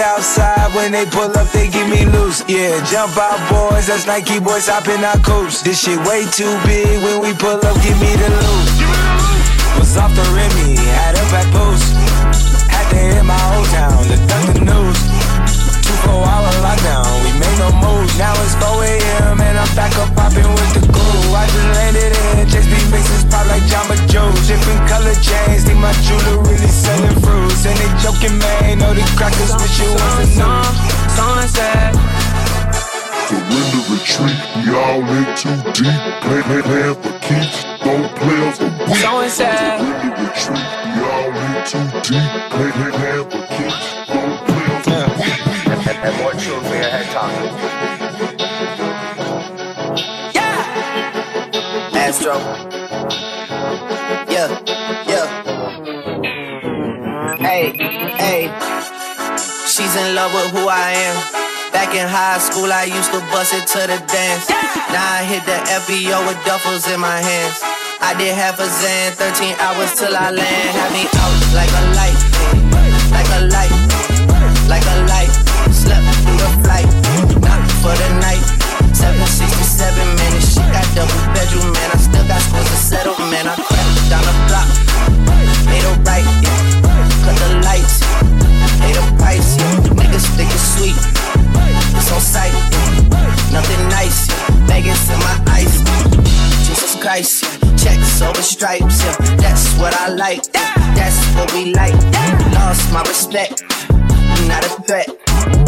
Outside, when they pull up, they give me loose. Yeah, jump out, boys. That's Nike boys hopping our coops. This shit way too big. When we pull up, give me the loot. Was off the Remy, had up And more children for your head talking. Yeah! Astro. Yeah, yeah. Hey, hey. She's in love with who I am. Back in high school, I used to bust it to the dance. Now I hit the FBO with duffels in my hands. I did half a Zan, 13 hours till I land. Had me out like a light, like a light, like a light. For the night. 767, man, this shit got double bedroom, man. I still got scores to settle, man. I crept down the block, made a right, yeah. Cut the lights, paid the price, yeah. Niggas think it's sweet, it's on sight. Nothing nice, yeah. Vegas in my ice, Jesus Christ, yeah. Checks over stripes, yeah. That's what I like. That's what we like. Lost my respect, not a threat.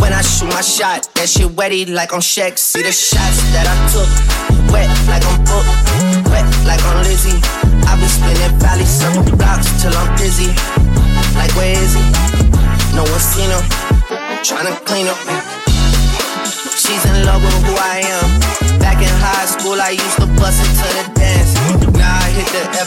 When I shoot my shot, that shit wetty like on Shaq. See the shots that I took, wet like on Book, wet like on Lizzie. I be spinning valley circle blocks till I'm dizzy. Like where is he? No one seen him. Tryna clean up. She's in love with who I am.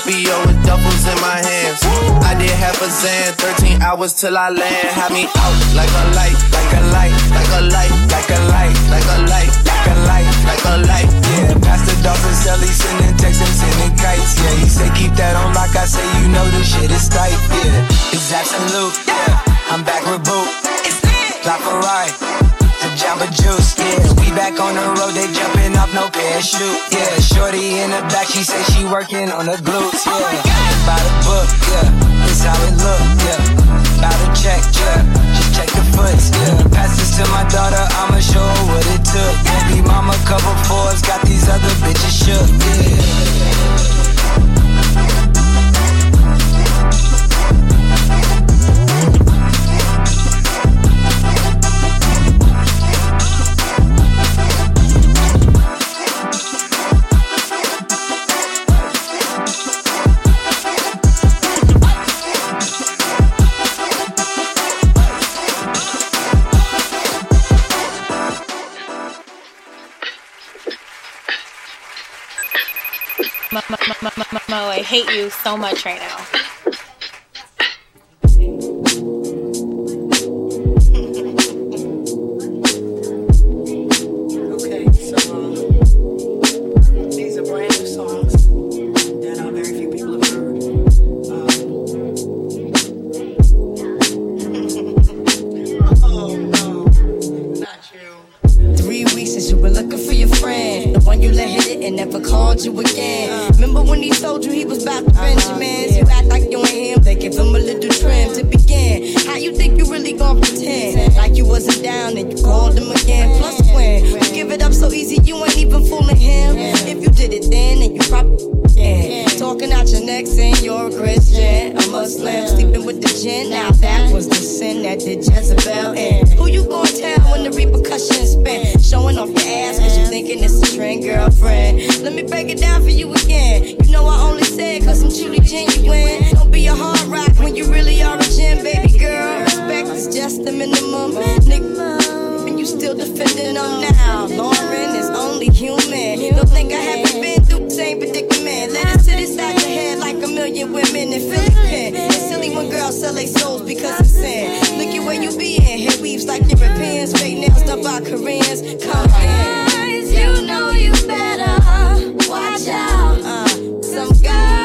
Hit with doubles in my hands. I did half a Zan, 13 hours till I land. Had me out like a light, like a light, like a light, like a light, like a light, like a light, like a light. Yeah, Pastor Dolphin Sally sending texts and sending kites. Yeah, he say keep that on like I say, you know this shit is tight. Yeah, it's absolute. Yeah, I'm back with Boot. Drop a ride. The Jamba Juice, yeah. Back on the road, they jumping off no parachute, yeah. Shorty in the back, she say she working on the glutes, yeah. Oh By the book, yeah. This how it look, yeah. By the check, yeah. Just check the foots, yeah. Pass this to my daughter, I'ma show her what it took. Baby mama cover fours, got these other bitches shook, yeah. Hate you so much right now. How you think you really gon' pretend? Like you wasn't down and you called him again. Plus when you give it up so easy, you ain't even fooling him. If you did it then, then you probably yeah. Talking out your neck saying you're a Christian, a Muslim, sleeping with the gin. Now that was the sin that did Jezebel in. Who you gonna tell when the repercussions spin? Showing off your ass cause you thinking it's a trend, girlfriend. Let me break it down for you again. You know I only said cause I'm truly genuine. Don't be a hard rock when you really are a gem, baby. Respect is just the minimum. Nigga, and you still defending them now. Lauren is only human. Don't think I haven't been through the same predicament. Let it sit inside your head like a million women in Philly pen. It's silly when girls sell their souls because of sin. Look at where you be in. Hair weaves like Europeans. Fake nails done by Koreans. Come in. You know you better watch out. Uh, some girls,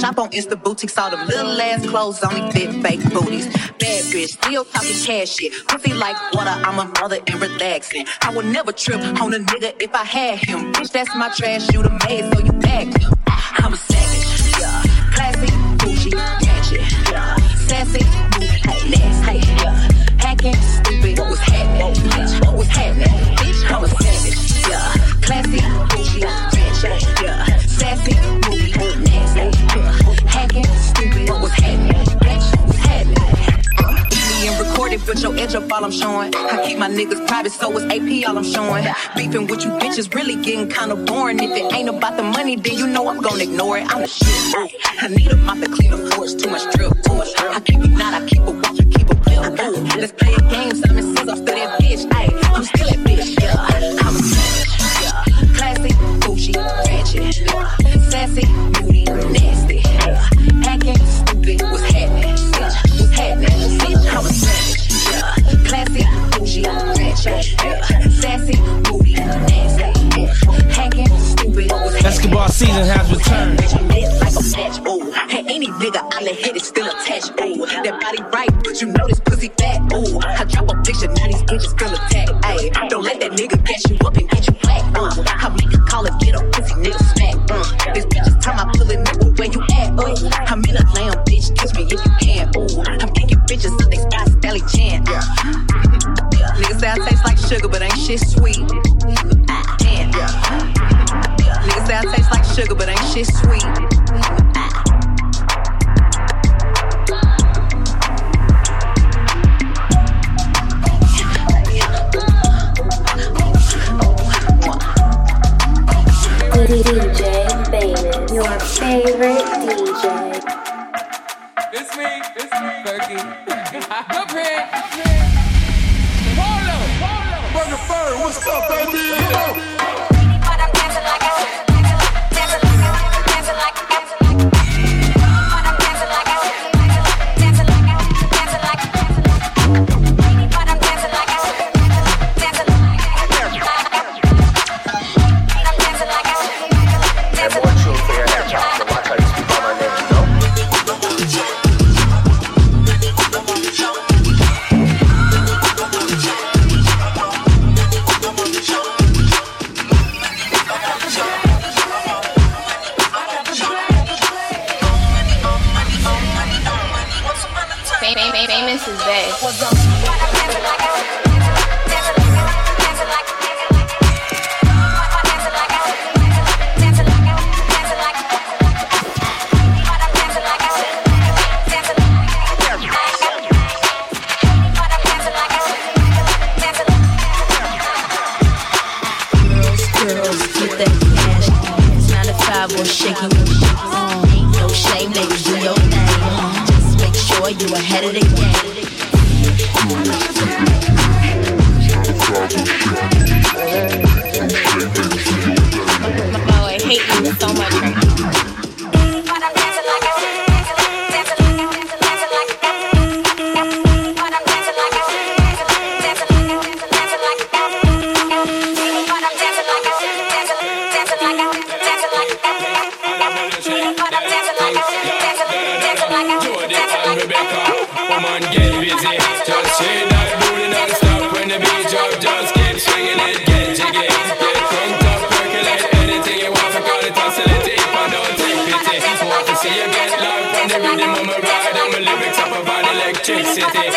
shop on Insta boutiques. All them little ass clothes only fit fake booties. Bad bitch, still talking cash shit. Pussy like water. I'm a mother and relaxing. I would never trip on a nigga if I had him. Bitch, that's my trash. You the maid, so you bagged him. Uh, I'm a savage. Yeah. Classy, bougie, ratchet. Yeah. Sassy, movie, nasty. Yeah. Hacking, stupid. Was happening? But your edge up all I'm showing. I keep my niggas private, so it's AP all I'm showing. Beefing with you bitches really getting kinda boring. If it ain't about the money, then you know I'm gonna ignore it. I'm the shit. I need a mop to clean the floors, too much drip, too much drip. I keep it not, I keep it watch, I keep it real. Let's play a game, Simon says I'm still that bitch. Ayy, I'm still that bitch, body right, but you know this pussy fat, ooh. I drop a picture, now these bitches feel DJ Famous. Your favorite DJ. It's me, it's me, Fergie. Up here. Hold up, hold up. Burger Bird, what's up, baby? City.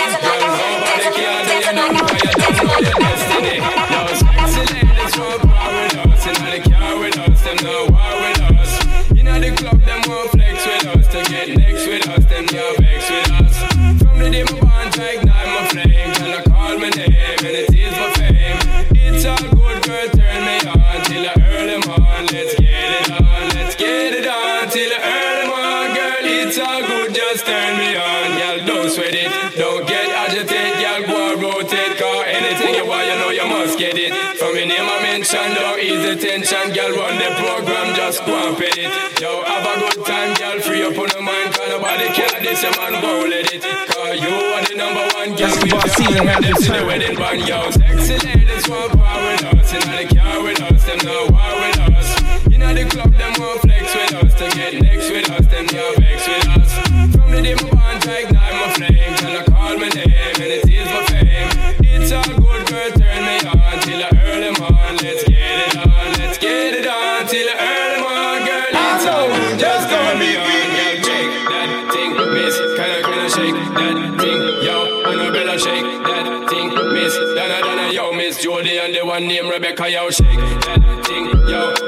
girl, this a man it. Cause you are the number one girl. We just see them at the wedding band, yo. Sexy ladies want power with us. The car with us, them with us. The club, them want name Rebecca, yo, shake that thing, yo.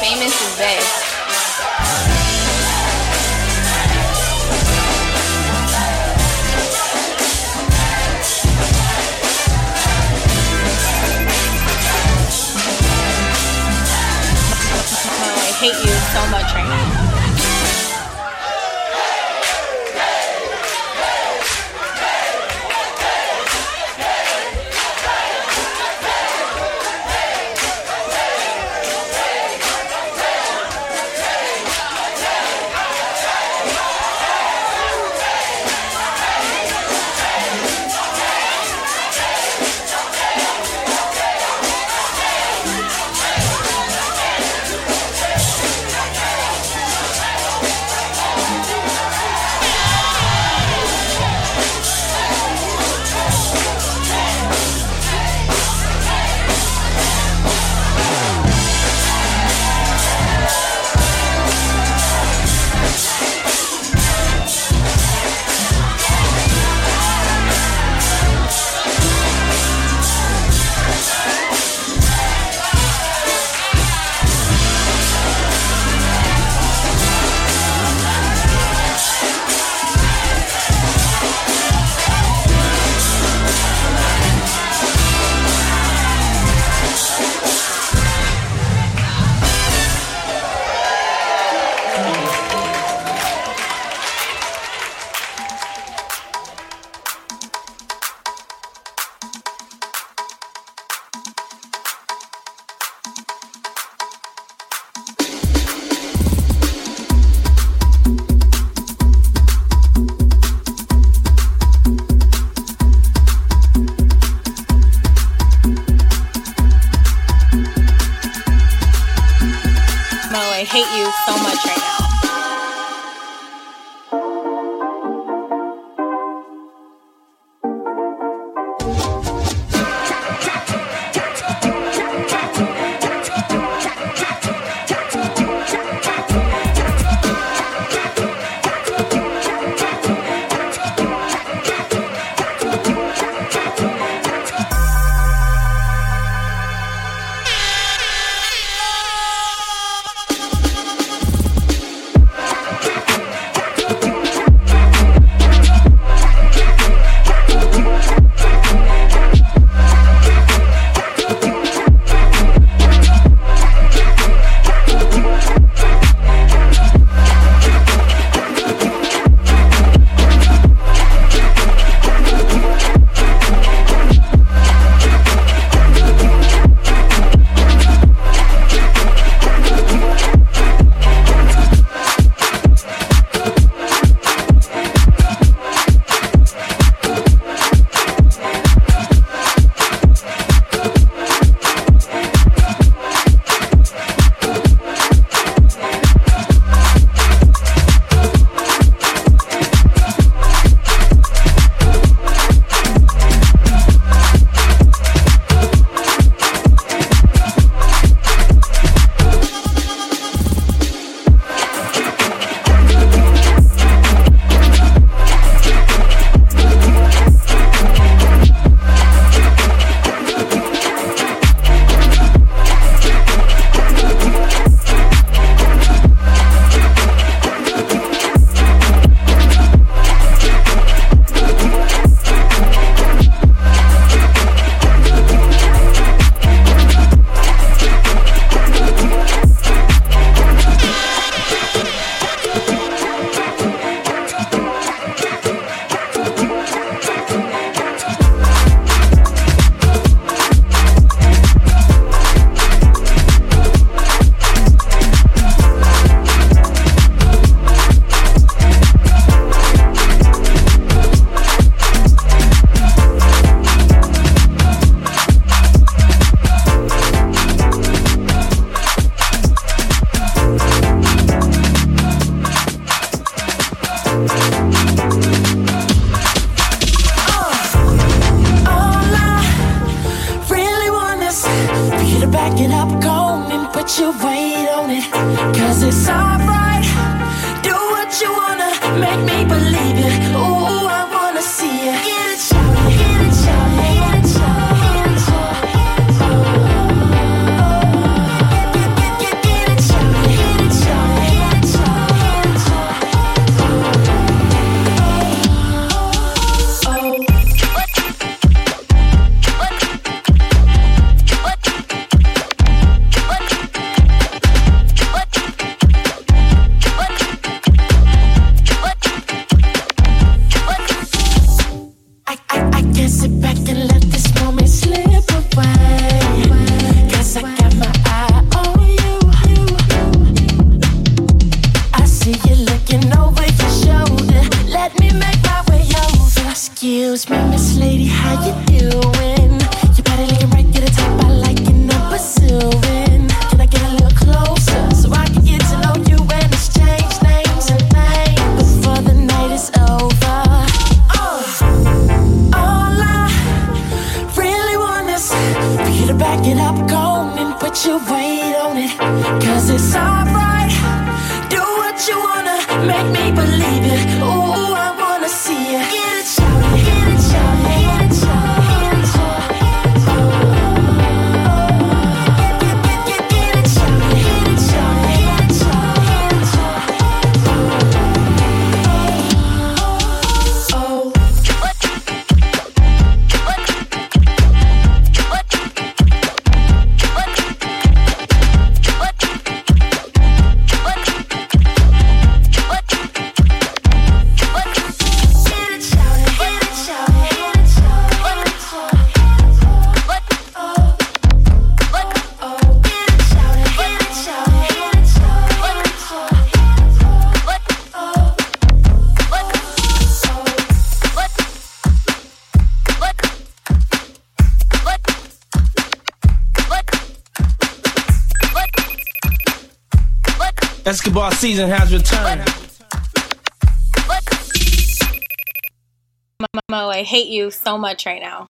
Famous is best. I hate you so much right now. season has returned. Momo, I hate you so much right now.